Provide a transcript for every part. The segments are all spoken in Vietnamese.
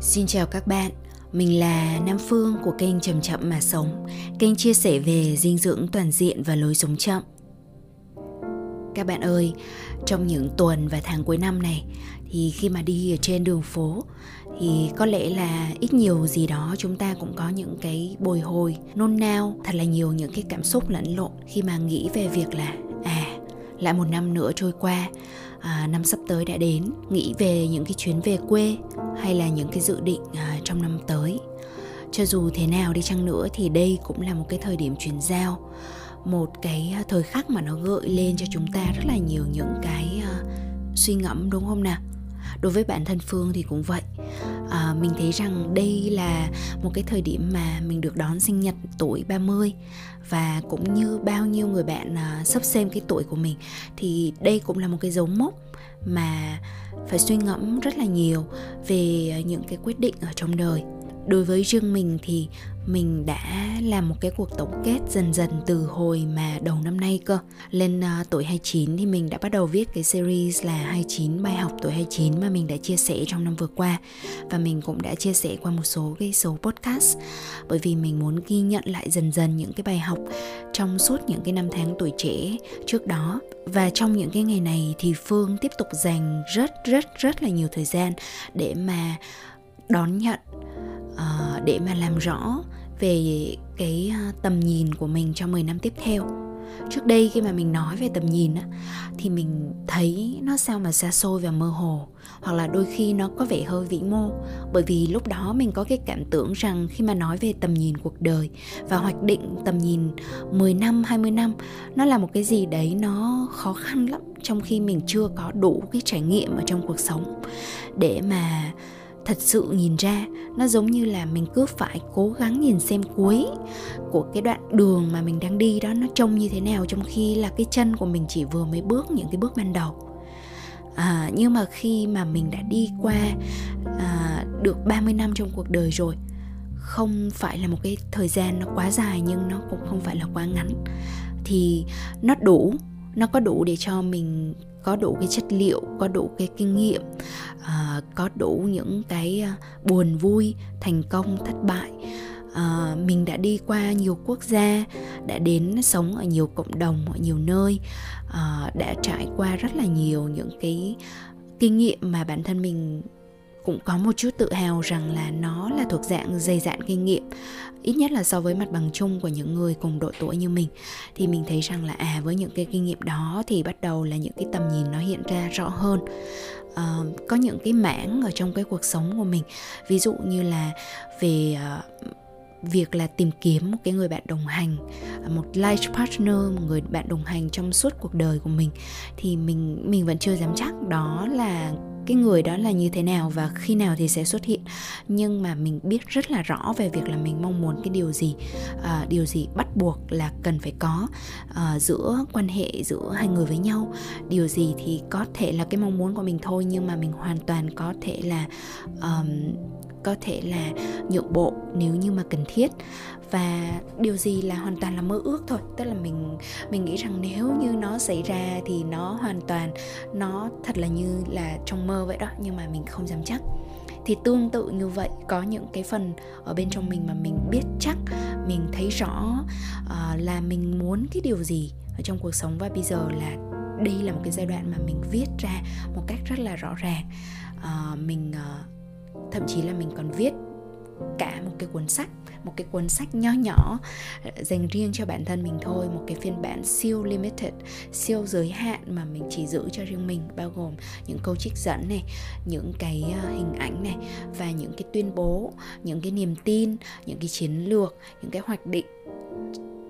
Xin chào các bạn, mình là Nam Phương của kênh Chậm Chậm Mà Sống, kênh chia sẻ về dinh dưỡng toàn diện và lối sống chậm. Các bạn ơi, trong những tuần và tháng cuối năm này thì khi mà đi ở trên đường phố thì có lẽ là ít nhiều gì đó chúng ta cũng có những cái bồi hồi nôn nao thật là nhiều những cái cảm xúc lẫn lộn khi mà nghĩ về việc là à lại một năm nữa trôi qua à, năm sắp tới đã đến nghĩ về những cái chuyến về quê hay là những cái dự định à, trong năm tới. Cho dù thế nào đi chăng nữa thì đây cũng là một cái thời điểm chuyển giao một cái à, thời khắc mà nó gợi lên cho chúng ta rất là nhiều những cái uh, suy ngẫm đúng không nào? Đối với bản thân phương thì cũng vậy. À, mình thấy rằng đây là một cái thời điểm mà mình được đón sinh nhật tuổi 30 và cũng như bao nhiêu người bạn à, sắp xem cái tuổi của mình thì đây cũng là một cái dấu mốc mà phải suy ngẫm rất là nhiều về à, những cái quyết định ở trong đời đối với riêng mình thì mình đã làm một cái cuộc tổng kết dần dần từ hồi mà đầu năm nay cơ. Lên uh, tuổi 29 thì mình đã bắt đầu viết cái series là 29 bài học tuổi 29 mà mình đã chia sẻ trong năm vừa qua. Và mình cũng đã chia sẻ qua một số cái số podcast. Bởi vì mình muốn ghi nhận lại dần dần những cái bài học trong suốt những cái năm tháng tuổi trẻ trước đó. Và trong những cái ngày này thì Phương tiếp tục dành rất rất rất là nhiều thời gian để mà đón nhận uh, để mà làm rõ về cái ờ, tầm nhìn của mình trong 10 năm tiếp theo. Trước đây khi mà mình nói về tầm nhìn á thì mình thấy nó sao mà xa xôi và mơ hồ hoặc là đôi khi nó có vẻ hơi vĩ mô. Bởi vì lúc đó mình có cái cảm tưởng rằng khi mà nói về tầm nhìn cuộc đời và hoạch định tầm nhìn 10 năm 20 năm nó là một cái gì đấy nó khó khăn lắm trong khi mình chưa có đủ cái trải nghiệm ở trong cuộc sống để mà thật sự nhìn ra nó giống như là mình cứ phải cố gắng nhìn xem cuối của cái đoạn đường mà mình đang đi đó nó trông như thế nào trong khi là cái chân của mình chỉ vừa mới bước những cái bước ban đầu. À, nhưng mà khi mà mình đã đi qua à, được 30 năm trong cuộc đời rồi không phải là một cái thời gian nó quá dài nhưng nó cũng không phải là quá ngắn thì nó đủ nó có đủ để cho mình có đủ cái chất liệu có đủ cái kinh nghiệm à, có đủ những cái à, buồn vui thành công thất bại. À, mình đã đi qua nhiều quốc gia đã đến sống ở nhiều cộng đồng ở nhiều nơi à, đã trải qua rất là nhiều những cái kinh nghiệm mà bản thân mình cũng có một chút tự hào rằng là nó là thuộc dạng dày dạn kinh nghiệm ít nhất là so với mặt bằng chung của những người cùng độ tuổi như mình. Thì mình thấy rằng là à với những cái kinh nghiệm đó thì bắt đầu là những cái tầm nhìn nó hiện ra rõ hơn. Uh, có những cái mảng ở trong cái cuộc sống của mình ví dụ như là về uh, việc là tìm kiếm một cái người bạn đồng hành một life partner một người bạn đồng hành trong suốt cuộc đời của mình thì mình mình vẫn chưa dám chắc đó là cái người đó là như thế nào và khi nào thì sẽ xuất hiện. Nhưng mà mình biết rất là rõ về việc là mình mong muốn cái điều gì à, điều gì bắt buộc là cần phải có à, giữa quan hệ giữa hai người với nhau. Điều gì thì có thể là cái mong muốn của mình thôi nhưng mà mình hoàn toàn có thể là um, có thể là nhượng bộ nếu như mà cần thiết và điều gì là hoàn toàn là mơ ước thôi. Tức là mình mình nghĩ rằng nếu như nó xảy ra thì nó hoàn toàn nó thật là như là trong mơ vậy đó nhưng mà mình không dám chắc. Thì tương tự như vậy có những cái phần ở bên trong mình mà mình biết chắc mình thấy rõ uh, là mình muốn cái điều gì ở trong cuộc sống. Và bây giờ là đây là một cái giai đoạn mà mình viết ra một cách rất là rõ ràng. Uh, mình uh, thậm chí là mình còn viết cả một cái cuốn sách, một cái cuốn sách nho nhỏ ờ, dành riêng cho bản thân mình thôi, một cái phiên bản siêu limited, siêu giới hạn mà mình chỉ giữ cho riêng mình, bao gồm những câu trích dẫn này, những cái ờ, hình ảnh này và những cái tuyên bố, những cái niềm tin, những cái chiến lược, những cái hoạch định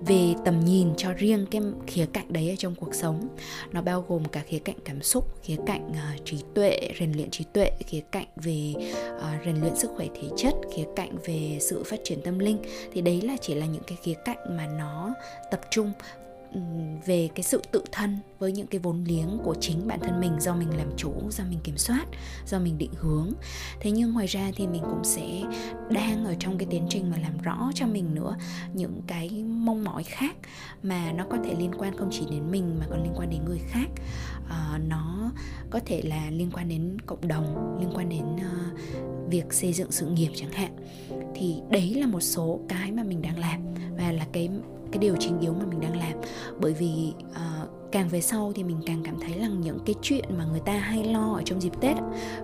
về tầm nhìn cho riêng cái khía cạnh đấy ở trong cuộc sống. Nó bao gồm cả khía cạnh cảm xúc khía cạnh uh, trí tuệ rèn luyện trí tuệ khía cạnh về uh, rèn luyện sức khỏe thể chất khía cạnh về sự phát triển tâm linh. Thì đấy là chỉ là những cái khía cạnh mà nó tập trung Ừ, về cái sự tự thân với những cái vốn liếng của chính bản thân mình do mình làm chủ do mình kiểm soát do mình định hướng. Thế nhưng ngoài ra thì mình cũng sẽ đang ở trong cái tiến trình mà làm rõ cho mình nữa những cái mong mỏi khác mà nó có thể liên quan không chỉ đến mình mà còn liên quan đến người khác. À, nó có thể là liên quan đến cộng đồng liên quan đến uh, việc xây dựng sự nghiệp chẳng hạn. Thì đấy là một số cái mà mình đang làm và là cái cái điều chính yếu mà mình đang làm. Bởi vì uh, càng về sau thì mình càng cảm thấy là những cái chuyện mà người ta hay lo ở trong dịp tết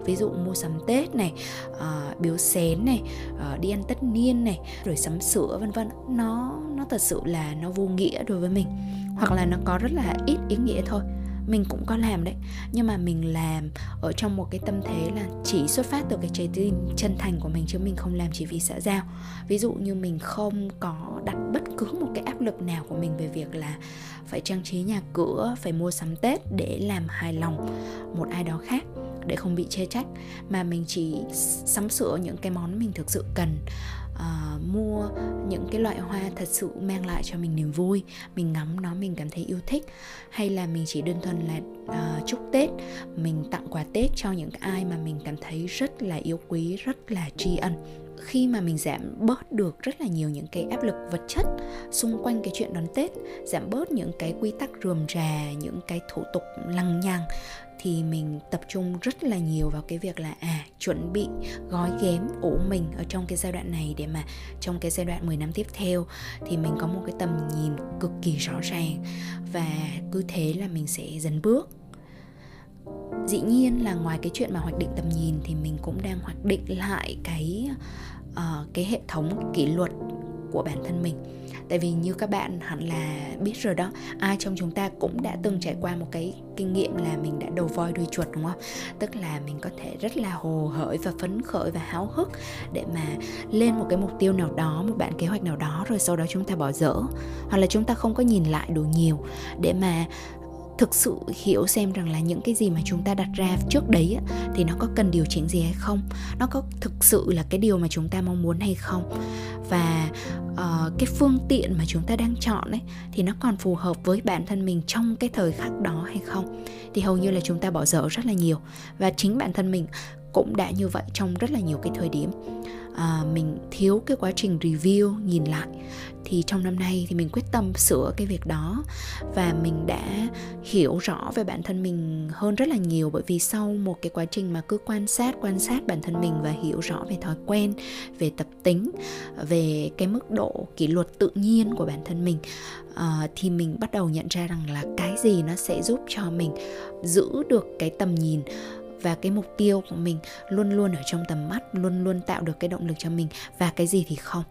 ví dụ mua sắm tết này uh, biếu xén này uh, đi ăn tất niên này rồi sắm sữa vân vân nó nó thật sự là nó vô nghĩa đối với mình. Hoặc là nó có rất là ít ý nghĩa thôi mình cũng có làm đấy. Nhưng mà mình làm ở trong một cái tâm thế là chỉ xuất phát từ cái trái tim chân thành của mình chứ mình không làm chỉ vì xã giao. Ví dụ như mình không có đặt bất cứ một cái áp lực nào của mình về việc là phải trang trí nhà cửa, phải mua sắm tết để làm hài lòng một ai đó khác, để không bị chê trách. Mà mình chỉ sắm sửa những cái món mình thực sự cần uh, mua những cái loại hoa thật sự mang lại cho mình niềm vui mình ngắm nó mình cảm thấy yêu thích hay là mình chỉ đơn thuần là uh, chúc tết mình tặng quà tết cho những ai mà mình cảm thấy rất là yêu quý rất là tri ân. Khi mà mình giảm bớt được rất là nhiều những cái áp lực vật chất xung quanh cái chuyện đón Tết, giảm bớt những cái quy tắc rườm rà, những cái thủ tục lằng nhằng thì mình tập trung rất là nhiều vào cái việc là à chuẩn bị gói ghém ủ mình ở trong cái giai đoạn này để mà trong cái giai đoạn 10 năm tiếp theo thì mình có một cái tầm nhìn cực kỳ rõ ràng và cứ thế là mình sẽ dần bước. Dĩ nhiên là ngoài cái chuyện mà hoạch định tầm nhìn thì mình cũng đang hoạch định lại cái uh, cái hệ thống kỷ luật của bản thân mình tại vì như các bạn hẳn là biết rồi đó, ai trong chúng ta cũng đã từng trải qua một cái kinh nghiệm là mình đã đầu voi đuôi chuột, đúng không? Tức là mình có thể rất là hồ hởi và phấn khởi và háo hức để mà lên một cái mục tiêu nào đó, một bản kế hoạch nào đó, rồi sau đó chúng ta bỏ dở. Hoặc là chúng ta không có nhìn lại đủ nhiều để mà thực sự hiểu xem rằng là những cái gì mà chúng ta đặt ra trước đấy thì nó có cần điều chỉnh gì hay không? Nó có thực sự là cái điều mà chúng ta mong muốn hay không? Và uh, cái phương tiện mà chúng ta đang chọn ấy thì nó còn phù hợp với bản thân mình trong cái thời khắc đó hay không? Thì hầu như là chúng ta bỏ dở rất là nhiều. Và chính bản thân mình cũng đã như vậy trong rất là nhiều cái thời điểm à, mình thiếu cái quá trình review nhìn lại. Thì trong năm nay thì mình quyết tâm sửa cái việc đó và mình đã hiểu rõ về bản thân mình hơn rất là nhiều bởi vì sau một cái quá trình mà cứ quan sát quan sát bản thân mình và hiểu rõ về thói quen về tập tính về cái mức độ kỷ luật tự nhiên của bản thân mình uh, thì mình bắt đầu nhận ra rằng là cái gì nó sẽ giúp cho mình giữ được cái tầm nhìn và cái mục tiêu của mình luôn luôn ở trong tầm mắt luôn luôn tạo được cái động lực cho mình. Và cái gì thì không.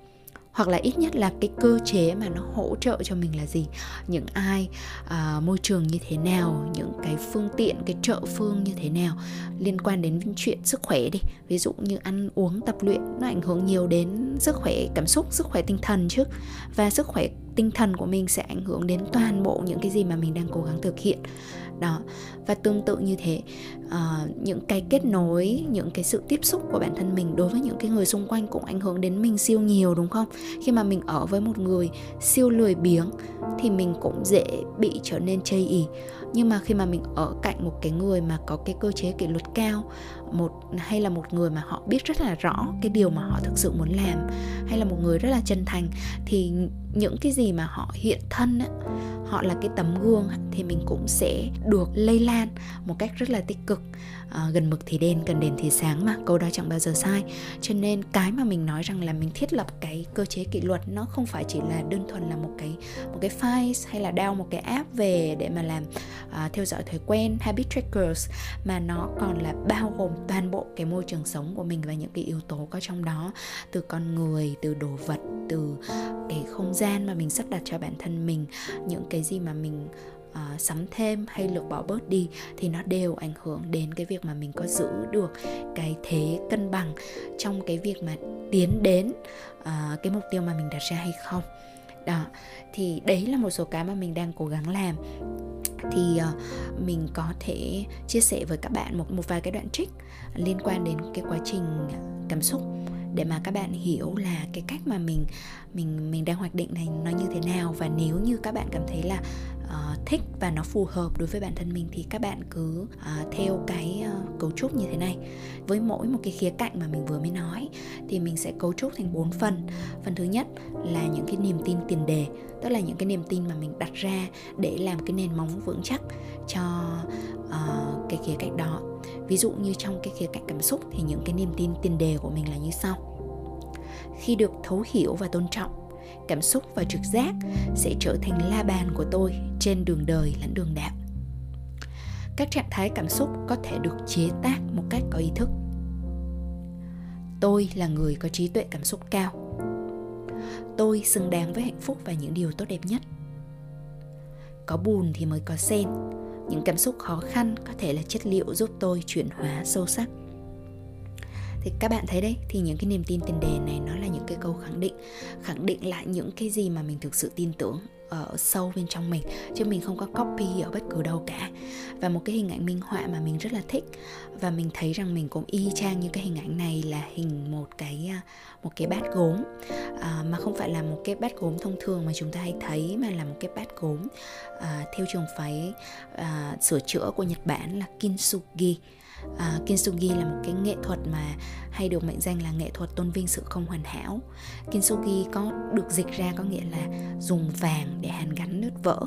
Hoặc là ít nhất là cái cơ chế mà nó hỗ trợ cho mình là gì? Những ai à, môi trường như thế nào? Những cái phương tiện cái trợ phương như thế nào? Liên quan đến chuyện sức khỏe đi. Ví dụ như ăn uống tập luyện nó ảnh hưởng nhiều đến sức khỏe cảm xúc sức khỏe tinh thần chứ. Và sức khỏe tinh thần của mình sẽ ảnh hưởng đến toàn bộ những cái gì mà mình đang cố gắng thực hiện đó. Và tương tự như thế uh, những cái kết nối những cái sự tiếp xúc của bản thân mình đối với những cái người xung quanh cũng ảnh hưởng đến mình siêu nhiều đúng không? Khi mà mình ở với một người siêu lười biếng thì mình cũng dễ bị trở nên chây ý. Nhưng mà khi mà mình ở cạnh một cái người mà có cái cơ chế kỷ luật cao một hay là một người mà họ biết rất là rõ cái điều mà họ thực sự muốn làm hay là một người rất là chân thành thì những cái gì mà họ hiện thân á, họ là cái tấm gương thì mình cũng sẽ được lây lan một cách rất là tích cực. À, gần mực thì đen gần đèn thì sáng mà câu đó chẳng bao giờ sai. Cho nên cái mà mình nói rằng là mình thiết lập cái cơ chế kỷ luật nó không phải chỉ là đơn thuần là một cái một cái file hay là download một cái app về để mà làm à, theo dõi thói quen habit trackers mà nó còn là bao gồm toàn bộ cái môi trường sống của mình và những cái yếu tố có trong đó. Từ con người từ đồ vật từ cái không gian gian mà mình sắp đặt cho bản thân mình những cái gì mà mình uh, sắm thêm hay lược bỏ bớt đi thì nó đều ảnh hưởng đến cái việc mà mình có giữ được cái thế cân bằng trong cái việc mà tiến đến uh, cái mục tiêu mà mình đặt ra hay không. Đó thì đấy là một số cái mà mình đang cố gắng làm. Thì uh, mình có thể chia sẻ với các bạn một một vài cái đoạn trích liên quan đến cái quá trình cảm xúc để mà các bạn hiểu là cái cách mà mình mình mình đang hoạch định này nó như thế nào. Và nếu như các bạn cảm thấy là uh, thích và nó phù hợp đối với bản thân mình thì các bạn cứ uh, theo cái uh, cấu trúc như thế này. Với mỗi một cái khía cạnh mà mình vừa mới nói thì mình sẽ cấu trúc thành bốn phần. Phần thứ nhất là những cái niềm tin tiền đề tức là những cái niềm tin mà mình đặt ra để làm cái nền móng vững chắc cho uh, cái khía cạnh đó. Ví dụ như trong cái khía cạnh cảm xúc thì những cái niềm tin tiền đề của mình là như sau. Khi được thấu hiểu và tôn trọng cảm xúc và trực giác sẽ trở thành la bàn của tôi trên đường đời lẫn đường đạo. Các trạng thái cảm xúc có thể được chế tác một cách có ý thức. Tôi là người có trí tuệ cảm xúc cao. Tôi xứng đáng với hạnh phúc và những điều tốt đẹp nhất. Có buồn thì mới có sen. Những cảm xúc khó khăn có thể là chất liệu giúp tôi chuyển hóa sâu sắc thì các bạn thấy đấy thì những cái niềm tin tiền đề này nó là những cái câu khẳng định. Khẳng định lại những cái gì mà mình thực sự tin tưởng ở sâu bên trong mình. Chứ mình không có copy ở bất cứ đâu cả. Và một cái hình ảnh minh họa mà mình rất là thích. Và mình thấy rằng mình cũng y chang như cái hình ảnh này là hình một cái à, một cái bát gốm. À, mà không phải là một cái bát gốm thông thường mà chúng ta hay thấy mà là một cái bát gốm à, theo trường phái à, sửa chữa của Nhật Bản là kintsugi à, kintsugi là một cái nghệ thuật mà hay được mệnh danh là nghệ thuật tôn vinh sự không hoàn hảo. Kintsugi có được dịch ra có nghĩa là dùng vàng để hàn gắn nứt vỡ.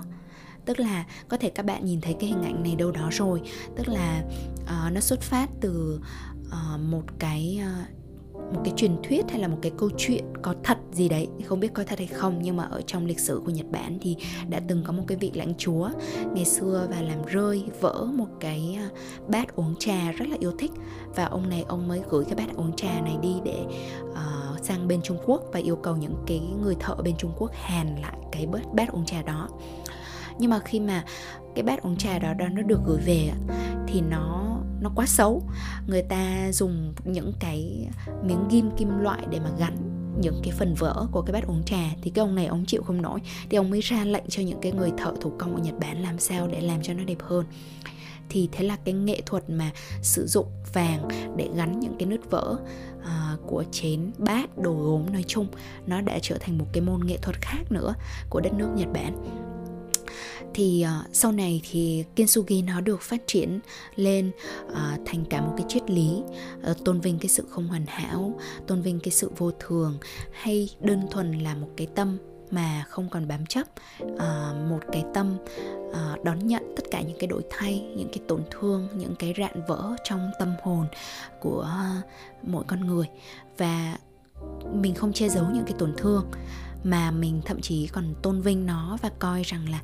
Tức là có thể các bạn nhìn thấy cái hình ảnh này đâu đó rồi. Tức là uh, nó xuất phát từ uh, một cái uh, một cái truyền thuyết hay là một cái câu chuyện có thật gì đấy không biết có thật hay không nhưng mà ở trong lịch sử của Nhật Bản thì đã từng có một cái vị lãnh chúa ngày xưa và làm rơi vỡ một cái à, bát uống trà rất là yêu thích. Và ông này ông mới gửi cái bát uống trà này đi để uh, sang bên Trung Quốc và yêu cầu những cái người thợ bên Trung Quốc hàn lại cái bát bát uống trà đó. Nhưng mà khi mà cái bát uống trà đó, đó nó được gửi về thì nó nó quá xấu. Người ta dùng những cái miếng ghim kim loại để mà gắn những cái phần vỡ của cái bát uống trà. Thì cái ông này ông chịu không nổi. Thì ông mới ra lệnh cho những cái người thợ thủ công ở Nhật Bản làm sao để làm cho nó đẹp hơn. Thì thế là cái nghệ thuật mà sử dụng vàng để gắn những cái nứt vỡ uh, của chén bát đồ gốm nói chung nó đã trở thành một cái môn nghệ thuật khác nữa của đất nước Nhật Bản thì uh, sau này thì kintsugi nó được phát triển lên uh, thành cả một cái triết lý uh, tôn vinh cái sự không hoàn hảo tôn vinh cái sự vô thường hay đơn thuần là một cái tâm mà không còn bám chấp uh, một cái tâm uh, đón nhận tất cả những cái đổi thay những cái tổn thương những cái rạn vỡ trong tâm hồn của uh, mỗi con người. Và mình không che giấu những cái tổn thương mà mình thậm chí còn tôn vinh nó và coi rằng là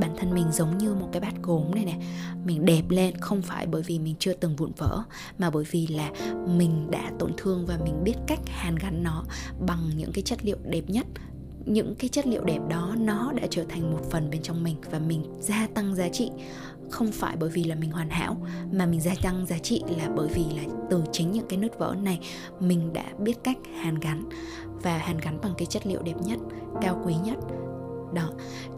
bản thân mình giống như một cái bát gốm này nè. Mình đẹp lên không phải bởi vì mình chưa từng vụn vỡ, mà bởi vì là mình đã tổn thương và mình biết cách hàn gắn nó bằng những cái chất liệu đẹp nhất. Những cái chất liệu đẹp đó nó đã trở thành một phần bên trong mình và mình gia tăng giá trị không phải bởi vì là mình hoàn hảo mà mình gia tăng giá trị là bởi vì là từ chính những cái nứt vỡ này mình đã biết cách hàn gắn. Và hàn gắn bằng cái chất liệu đẹp nhất cao quý nhất. Đó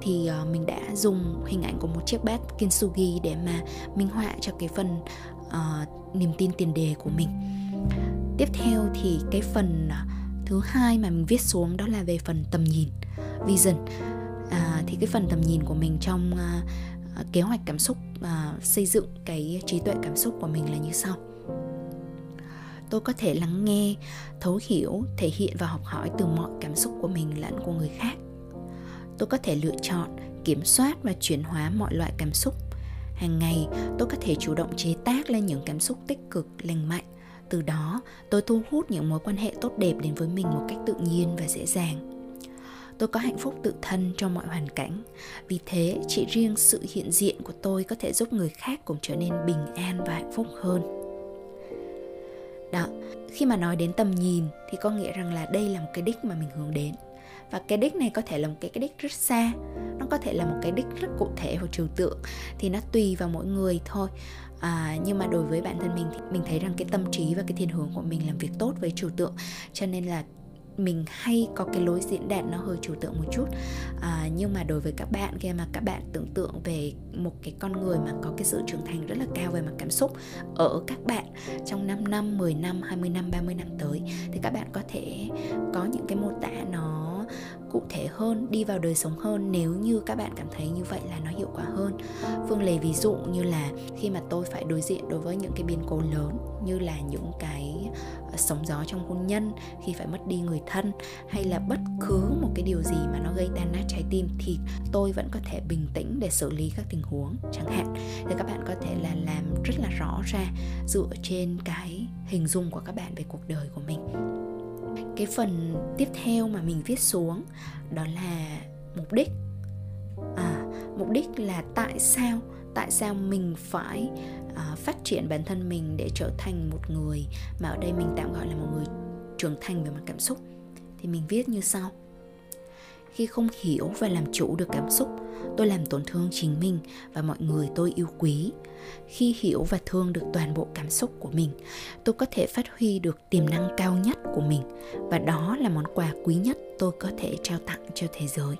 thì uh, mình đã dùng hình ảnh của một chiếc bát kintsugi để mà minh họa cho cái phần uh, niềm tin tiền đề của mình. Tiếp theo thì cái phần uh, thứ hai mà mình viết xuống đó là về phần tầm nhìn vision. Uh, thì cái phần tầm nhìn của mình trong uh, À, kế hoạch cảm xúc và xây dựng cái trí tuệ cảm xúc của mình là như sau. Tôi có thể lắng nghe, thấu hiểu, thể hiện và học hỏi từ mọi cảm xúc của mình lẫn của người khác. Tôi có thể lựa chọn, kiểm soát và chuyển hóa mọi loại cảm xúc. Hàng ngày, tôi có thể chủ động chế tác lên những cảm xúc tích cực, lành mạnh. Từ đó, tôi thu hút những mối quan hệ tốt đẹp đến với mình một cách tự nhiên và dễ dàng tôi có hạnh phúc tự thân trong mọi hoàn cảnh. Vì thế chỉ riêng sự hiện diện của tôi có thể giúp người khác cũng trở nên bình an và hạnh phúc hơn. Đó khi mà nói đến tầm nhìn thì có nghĩa rằng là đây là một cái đích mà mình hướng đến. Và cái đích này có thể là một cái, cái đích rất xa nó có thể là một cái đích rất cụ thể hoặc trừu tượng thì nó tùy vào mỗi người thôi. À, nhưng mà đối với bản thân mình thì mình thấy rằng cái tâm trí và cái thiên hướng của mình làm việc tốt với trừu tượng cho nên là mình hay có cái lối diễn đạt nó hơi trừu tượng một chút. À, nhưng mà đối với các bạn khi mà các bạn tưởng tượng về một cái con người mà có cái sự trưởng thành rất là cao về mặt cảm xúc ở các bạn trong 5 năm, 10 năm, 20 năm, 30 năm tới thì các bạn có thể có những cái mô tả nó cụ thể hơn đi vào đời sống hơn nếu như các bạn cảm thấy như vậy là nó hiệu quả hơn. Phương lấy ví dụ như là khi mà tôi phải đối diện đối với những cái biến cố lớn như là những cái sóng gió trong hôn nhân khi phải mất đi người thân hay là bất cứ một cái điều gì mà nó gây tan nát trái tim thì tôi vẫn có thể bình tĩnh để xử lý các tình huống chẳng hạn. Thì các bạn có thể là làm rất là rõ ra dựa trên cái hình dung của các bạn về cuộc đời của mình. Cái phần tiếp theo mà mình viết xuống đó là mục đích. À, mục đích là tại sao tại sao mình phải uh, phát triển bản thân mình để trở thành một người mà ở đây mình tạm gọi là một người trưởng thành về mặt cảm xúc. Thì mình viết như sau. Khi không hiểu và làm chủ được cảm xúc tôi làm tổn thương chính mình và mọi người tôi yêu quý. Khi hiểu và thương được toàn bộ cảm xúc của mình tôi có thể phát huy được tiềm năng cao nhất của mình và đó là món quà quý nhất tôi có thể trao tặng cho thế giới.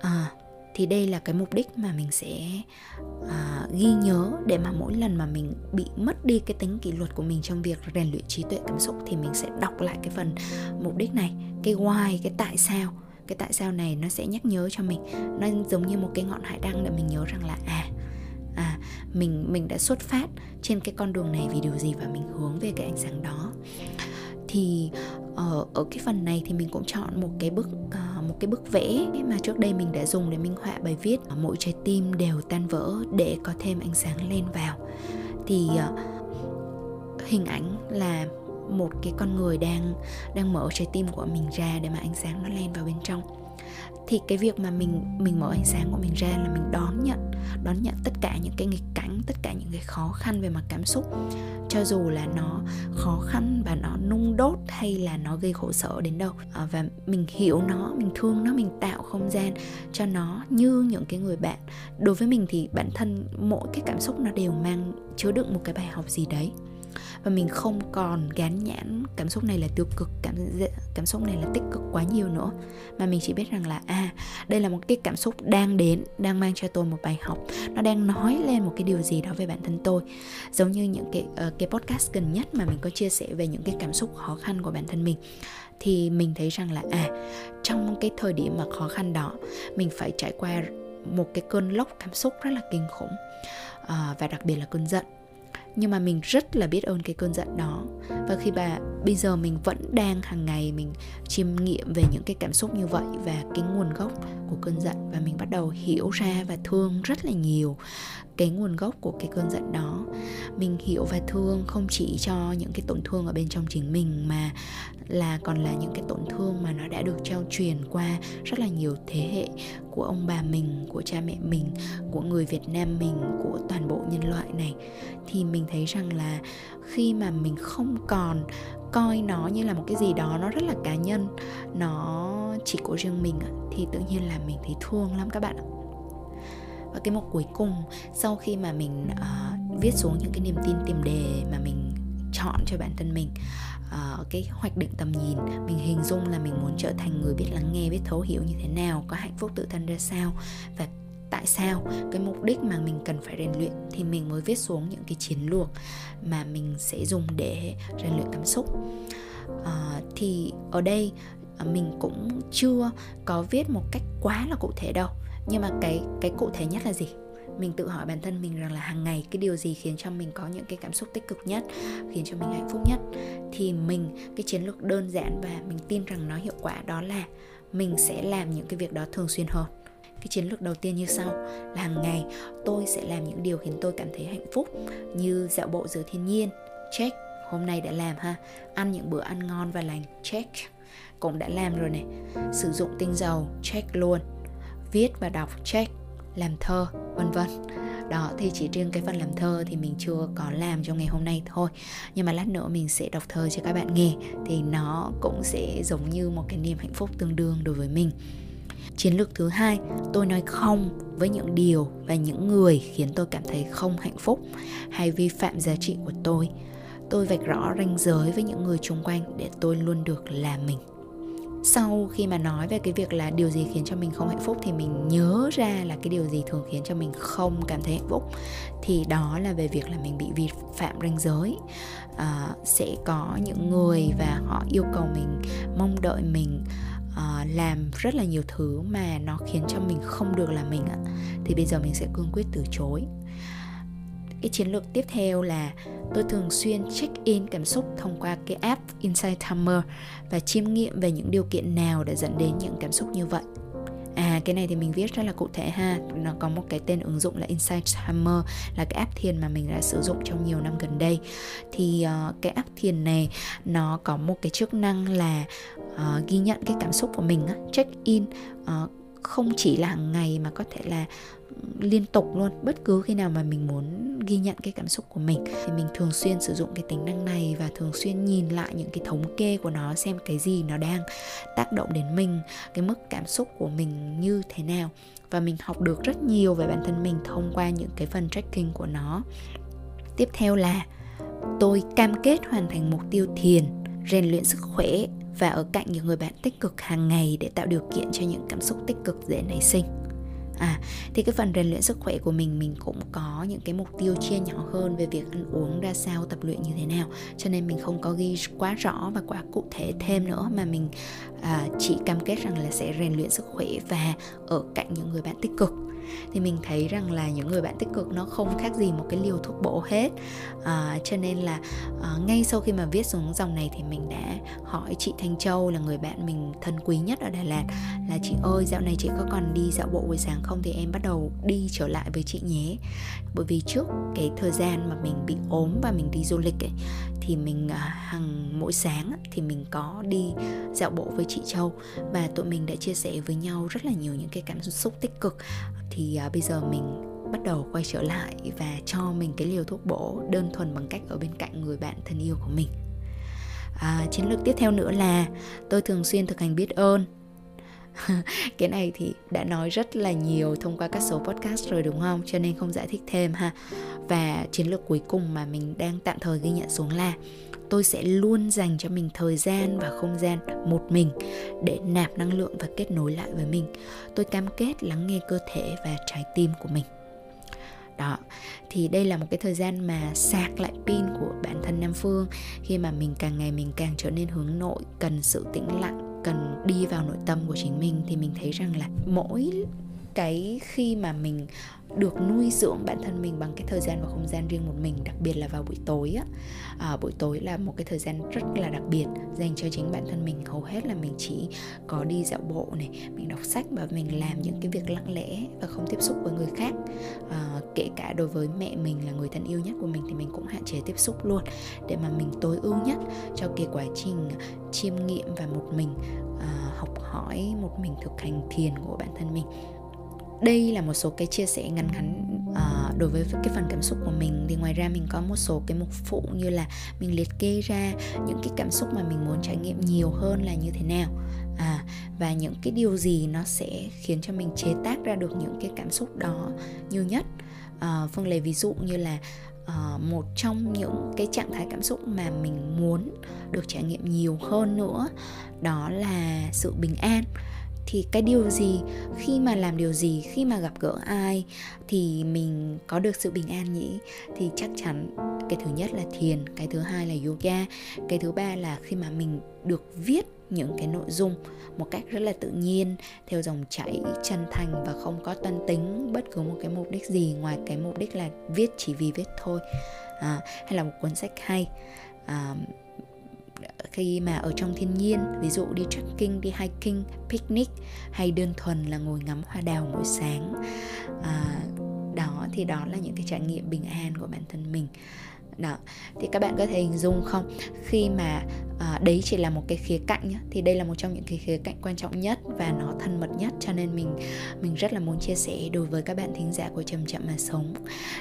À thì đây là cái mục đích mà mình sẽ à, ghi nhớ để mà mỗi lần mà mình bị mất đi cái tính kỷ luật của mình trong việc rèn luyện trí tuệ cảm xúc thì mình sẽ đọc lại cái phần mục đích này cái why cái tại sao. Cái tại sao này nó sẽ nhắc nhớ cho mình. Nó giống như một cái ngọn hải đăng để mình nhớ rằng là à à mình mình đã xuất phát trên cái con đường này vì điều gì và mình hướng về cái ánh sáng đó. Thì ở ở cái phần này thì mình cũng chọn một cái bức uh, một cái bức vẽ mà trước đây mình đã dùng để minh họa bài viết. Ờ, mỗi trái tim đều tan vỡ để có thêm ánh sáng lên vào. Thì uh, hình ảnh là một cái con người đang đang mở trái tim của mình ra để mà ánh sáng nó lên vào bên trong thì cái việc mà mình mình mở ánh sáng của mình ra là mình đón nhận đón nhận tất cả những cái nghịch cảnh tất cả những cái khó khăn về mặt cảm xúc. Cho dù là nó khó khăn và nó nung đốt hay là nó gây khổ sở đến đâu à, và mình hiểu nó mình thương nó mình tạo không gian cho nó như những cái người bạn đối với mình thì bản thân mỗi cái cảm xúc nó đều mang chứa đựng một cái bài học gì đấy và mình không còn gán nhãn cảm xúc này là tiêu cực cảm cảm xúc này là tích cực quá nhiều nữa. Mà mình chỉ biết rằng là à đây là một cái cảm xúc đang đến đang mang cho tôi một bài học. Nó đang nói lên một cái điều gì đó về bản thân tôi. Giống như những cái uh, cái podcast gần nhất mà mình có chia sẻ về những cái cảm xúc khó khăn của bản thân mình thì mình thấy rằng là à trong cái thời điểm mà khó khăn đó mình phải trải qua một cái cơn lốc cảm xúc rất là kinh khủng à, và đặc biệt là cơn giận nhưng mà mình rất là biết ơn cái cơn giận đó. Và khi bà, bây giờ mình vẫn đang hàng ngày mình chiêm nghiệm về những cái cảm xúc như vậy và cái nguồn gốc của cơn giận và mình bắt đầu hiểu ra và thương rất là nhiều cái nguồn gốc của cái cơn giận đó. Mình hiểu và thương không chỉ cho những cái tổn thương ở bên trong chính mình mà là còn là những cái tổn thương mà nó đã được trao truyền qua rất là nhiều thế hệ của ông bà mình, của cha mẹ mình, của người việt nam mình, của toàn bộ nhân loại này. Thì mình thấy rằng là khi mà mình không còn coi nó như là một cái gì đó nó rất là cá nhân, nó chỉ của riêng mình thì tự nhiên là mình thấy thương lắm các bạn ạ và cái mục cuối cùng sau khi mà mình uh, viết xuống những cái niềm tin tiềm đề mà mình chọn cho bản thân mình uh, cái hoạch định tầm nhìn mình hình dung là mình muốn trở thành người biết lắng nghe biết thấu hiểu như thế nào có hạnh phúc tự thân ra sao và tại sao cái mục đích mà mình cần phải rèn luyện thì mình mới viết xuống những cái chiến lược mà mình sẽ dùng để rèn luyện cảm xúc. Uh, thì ở đây mình cũng chưa có viết một cách quá là cụ thể đâu nhưng mà cái cái cụ thể nhất là gì? Mình tự hỏi bản thân mình rằng là hàng ngày cái điều gì khiến cho mình có những cái cảm xúc tích cực nhất, khiến cho mình hạnh phúc nhất? Thì mình, cái chiến lược đơn giản và mình tin rằng nó hiệu quả đó là mình sẽ làm những cái việc đó thường xuyên hơn. Cái chiến lược đầu tiên như sau, là hàng ngày tôi sẽ làm những điều khiến tôi cảm thấy hạnh phúc như dạo bộ giữa thiên nhiên, check, hôm nay đã làm ha, ăn những bữa ăn ngon và lành, check. Cũng đã làm rồi này, sử dụng tinh dầu, check luôn viết và đọc check, làm thơ, vân vân. Đó, thì chỉ riêng cái phần làm thơ thì mình chưa có làm trong ngày hôm nay thôi. Nhưng mà lát nữa mình sẽ đọc thơ cho các bạn nghe, thì nó cũng sẽ giống như một cái niềm hạnh phúc tương đương đối với mình. Chiến lược thứ hai, tôi nói không với những điều và những người khiến tôi cảm thấy không hạnh phúc hay vi phạm giá trị của tôi. Tôi vạch rõ ranh giới với những người xung quanh để tôi luôn được là mình sau khi mà nói về cái việc là điều gì khiến cho mình không hạnh phúc thì mình nhớ ra là cái điều gì thường khiến cho mình không cảm thấy hạnh phúc. Thì đó là về việc là mình bị vi phạm ranh giới. À, sẽ có những người và họ yêu cầu mình mong đợi mình uh, làm rất là nhiều thứ mà nó khiến cho mình không được là mình ạ. Thì bây giờ mình sẽ cương quyết từ chối cái chiến lược tiếp theo là tôi thường xuyên check in cảm xúc thông qua cái app Insight Timer và chiêm nghiệm về những điều kiện nào đã dẫn đến những cảm xúc như vậy. À cái này thì mình viết rất là cụ thể ha. Nó có một cái tên ứng dụng là Insight Timer Là cái app thiền mà mình đã sử dụng trong nhiều năm gần đây. Thì uh, cái app thiền này Nó có một cái chức năng là uh, Ghi nhận cái cảm xúc của mình Check in uh, Không chỉ là hàng ngày mà có thể là liên tục luôn. Bất cứ khi nào mà mình muốn ghi nhận cái cảm xúc của mình, thì mình thường xuyên sử dụng cái tính năng này và thường xuyên nhìn lại những cái thống kê của nó, xem cái gì nó đang tác động đến mình, cái mức cảm xúc của mình như thế nào. Và mình học được rất nhiều về bản thân mình thông qua những cái phần tracking của nó. Tiếp theo là, tôi cam kết hoàn thành mục tiêu thiền, rèn luyện sức khỏe và ở cạnh những người bạn tích cực hàng ngày để tạo điều kiện cho những cảm xúc tích cực dễ nảy sinh à thì cái phần rèn luyện sức khỏe của mình mình cũng có những cái mục tiêu chia nhỏ hơn về việc ăn uống ra sao tập luyện như thế nào. Cho nên mình không có ghi quá rõ và quá cụ thể thêm nữa mà mình à, chỉ cam kết rằng là sẽ rèn luyện sức khỏe và ở cạnh những người bạn tích cực thì mình thấy rằng là những người bạn tích cực nó không khác gì một cái liều thuốc bổ hết. À, cho nên là à, ngay sau khi mà viết xuống dòng này thì mình đã hỏi chị Thanh Châu là người bạn mình thân quý nhất ở Đà Lạt là chị ơi dạo này chị có còn đi dạo bộ buổi sáng không? Thì em bắt đầu đi trở lại với chị nhé. Bởi vì trước cái thời gian mà mình bị ốm và mình đi du lịch ấy thì mình à, hàng mỗi sáng thì mình có đi dạo bộ với chị Châu. Và tụi mình đã chia sẻ với nhau rất là nhiều những cái cảm xúc tích cực. Thì à, bây giờ mình bắt đầu quay trở lại và cho mình cái liều thuốc bổ đơn thuần bằng cách ở bên cạnh người bạn thân yêu của mình. À, chiến lược tiếp theo nữa là tôi thường xuyên thực hành biết ơn. cái này thì đã nói rất là nhiều thông qua các số podcast rồi đúng không? Cho nên không giải thích thêm ha. Và chiến lược cuối cùng mà mình đang tạm thời ghi nhận xuống là tôi sẽ luôn dành cho mình thời gian và không gian một mình để nạp năng lượng và kết nối lại với mình. Tôi cam kết lắng nghe cơ thể và trái tim của mình. Đó, thì đây là một cái thời gian mà sạc lại pin của bản thân nam phương khi mà mình càng ngày mình càng trở nên hướng nội, cần sự tĩnh lặng cần đi vào nội tâm của chính mình thì mình thấy rằng là mỗi cái khi mà mình được nuôi dưỡng bản thân mình bằng cái thời gian và không gian riêng một mình đặc biệt là vào buổi tối á. À, buổi tối là một cái thời gian rất là đặc biệt dành cho chính bản thân mình. Hầu hết là mình chỉ có đi dạo bộ này mình đọc sách và mình làm những cái việc lặng lẽ và không tiếp xúc với người khác. À, kể cả đối với mẹ mình là người thân yêu nhất của mình thì mình cũng hạn chế tiếp xúc luôn để mà mình tối ưu nhất cho cái quá trình chiêm nghiệm và một mình à, học hỏi một mình thực hành thiền của bản thân mình đây là một số cái chia sẻ ngắn ngắn uh, đối với cái phần cảm xúc của mình. Thì ngoài ra mình có một số cái mục phụ như là mình liệt kê ra những cái cảm xúc mà mình muốn trải nghiệm nhiều hơn là như thế nào. À, và những cái điều gì nó sẽ khiến cho mình chế tác ra được những cái cảm xúc đó nhiều nhất. Uh, phương lấy ví dụ như là uh, một trong những cái trạng thái cảm xúc mà mình muốn được trải nghiệm nhiều hơn nữa đó là sự bình an thì cái điều gì khi mà làm điều gì khi mà gặp gỡ ai thì mình có được sự bình an nhỉ? Thì chắc chắn cái thứ nhất là thiền cái thứ hai là yoga cái thứ ba là khi mà mình được viết những cái nội dung một cách rất là tự nhiên theo dòng chảy chân thành và không có toan tính bất cứ một cái mục đích gì ngoài cái mục đích là viết chỉ vì viết thôi. À, hay là một cuốn sách hay. À, khi mà ở trong thiên nhiên ví dụ đi trekking đi hiking picnic hay đơn thuần là ngồi ngắm hoa đào mỗi sáng à, đó thì đó là những cái trải nghiệm bình an của bản thân mình đó thì các bạn có thể hình dung không? Khi mà à, đấy chỉ là một cái khía cạnh nhá, thì đây là một trong những cái khía cạnh quan trọng nhất và nó thân mật nhất cho nên mình mình rất là muốn chia sẻ đối với các bạn thính giả của chậm chậm mà sống.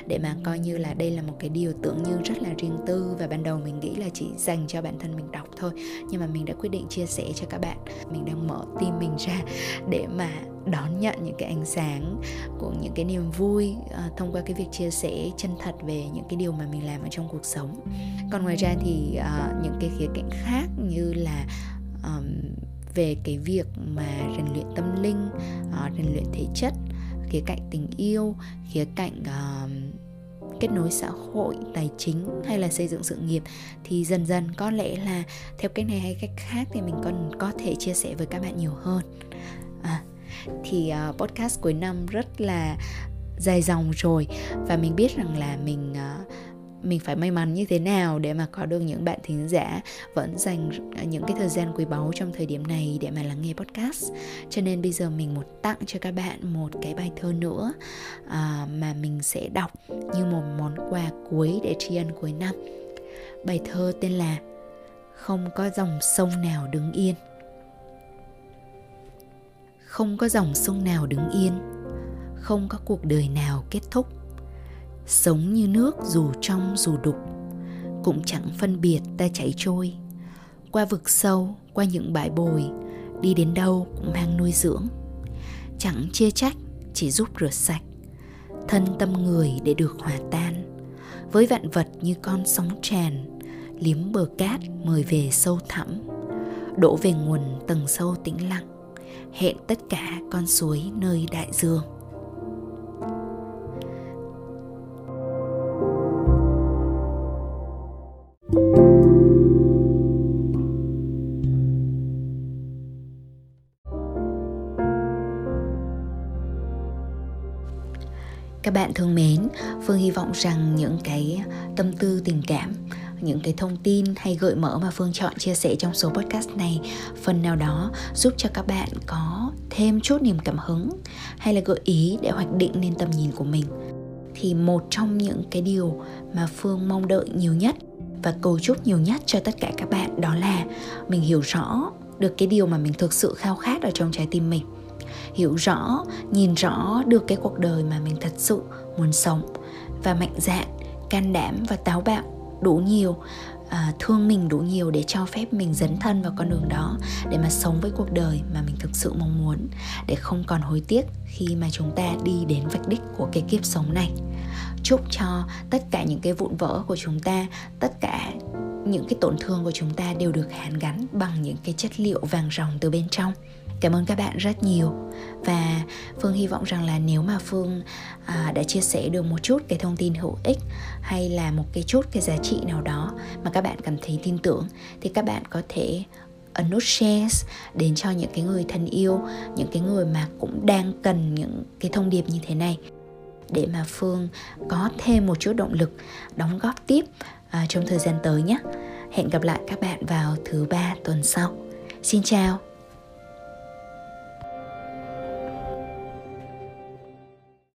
Để mà coi như là đây là một cái điều tưởng như rất là riêng tư và ban đầu mình nghĩ là chỉ dành cho bản thân mình đọc thôi. Nhưng mà mình đã quyết định chia sẻ cho các bạn. Mình đang mở tim mình ra để mà đón nhận những cái ánh sáng của những cái niềm vui uh, thông qua cái việc chia sẻ chân thật về những cái điều mà mình làm ở trong cuộc sống. Còn ngoài ra thì uh, những cái khía cạnh khác như là um, về cái việc mà rèn luyện tâm linh uh, rèn luyện thể chất khía cạnh tình yêu khía cạnh uh, kết nối xã hội tài chính hay là xây dựng sự nghiệp thì dần dần có lẽ là theo cách này hay cách khác thì mình còn có thể chia sẻ với các bạn nhiều hơn. À, thì uh, podcast cuối năm rất là dài dòng rồi. Và mình biết rằng là mình uh, mình phải may mắn như thế nào để mà có được những bạn thính giả vẫn dành à, những cái thời gian quý báu trong thời điểm này để mà lắng nghe podcast. Cho nên bây giờ mình một tặng cho các bạn một cái bài thơ nữa à, mà mình sẽ đọc như một món quà cuối để tri ân cuối năm. Bài thơ tên là không có dòng sông nào đứng yên không có dòng sông nào đứng yên. Không có cuộc đời nào kết thúc. Sống như nước dù trong dù đục. Cũng chẳng phân biệt ta chảy trôi. Qua vực sâu, qua những bãi bồi. Đi đến đâu cũng mang nuôi dưỡng. Chẳng chia trách, chỉ giúp rửa sạch. Thân tâm người để được hòa tan. Với vạn vật như con sóng tràn liếm bờ cát mời về sâu thẳm. Đổ về nguồn tầng sâu tĩnh lặng hẹn tất cả con suối nơi đại dương. Các bạn thương mến, phương hy vọng rằng những cái tâm tư, tình cảm những cái thông tin hay gợi mở mà phương chọn chia sẻ trong số podcast này. Phần nào đó giúp cho các bạn có thêm chút niềm cảm hứng hay là gợi ý để hoạch định nên tầm nhìn của mình. Thì một trong những cái điều mà phương mong đợi nhiều nhất và cầu chúc nhiều nhất cho tất cả các bạn đó là mình hiểu rõ được cái điều mà mình thực sự khao khát ở trong trái tim mình. Hiểu rõ, nhìn rõ được cái cuộc đời mà mình thật sự muốn sống và mạnh dạn, can đảm và táo bạo đủ nhiều à, thương mình đủ nhiều để cho phép mình dấn thân vào con đường đó để mà sống với cuộc đời mà mình thực sự mong muốn để không còn hối tiếc khi mà chúng ta đi đến vạch đích của cái kiếp sống này. Chúc cho tất cả những cái vụn vỡ của chúng ta tất cả những cái tổn thương của chúng ta đều được hàn gắn bằng những cái chất liệu vàng ròng từ bên trong cảm ơn các bạn rất nhiều. Và phương hy vọng rằng là nếu mà phương à, đã chia sẻ được một chút cái thông tin hữu ích hay là một cái chút cái giá trị nào đó mà các bạn cảm thấy tin tưởng thì các bạn có thể ấn nút share đến cho những cái người thân yêu những cái người mà cũng đang cần những cái thông điệp như thế này. Để mà phương có thêm một chút động lực đóng góp tiếp à, trong thời gian tới nhé. Hẹn gặp lại các bạn vào thứ ba tuần sau. Xin chào!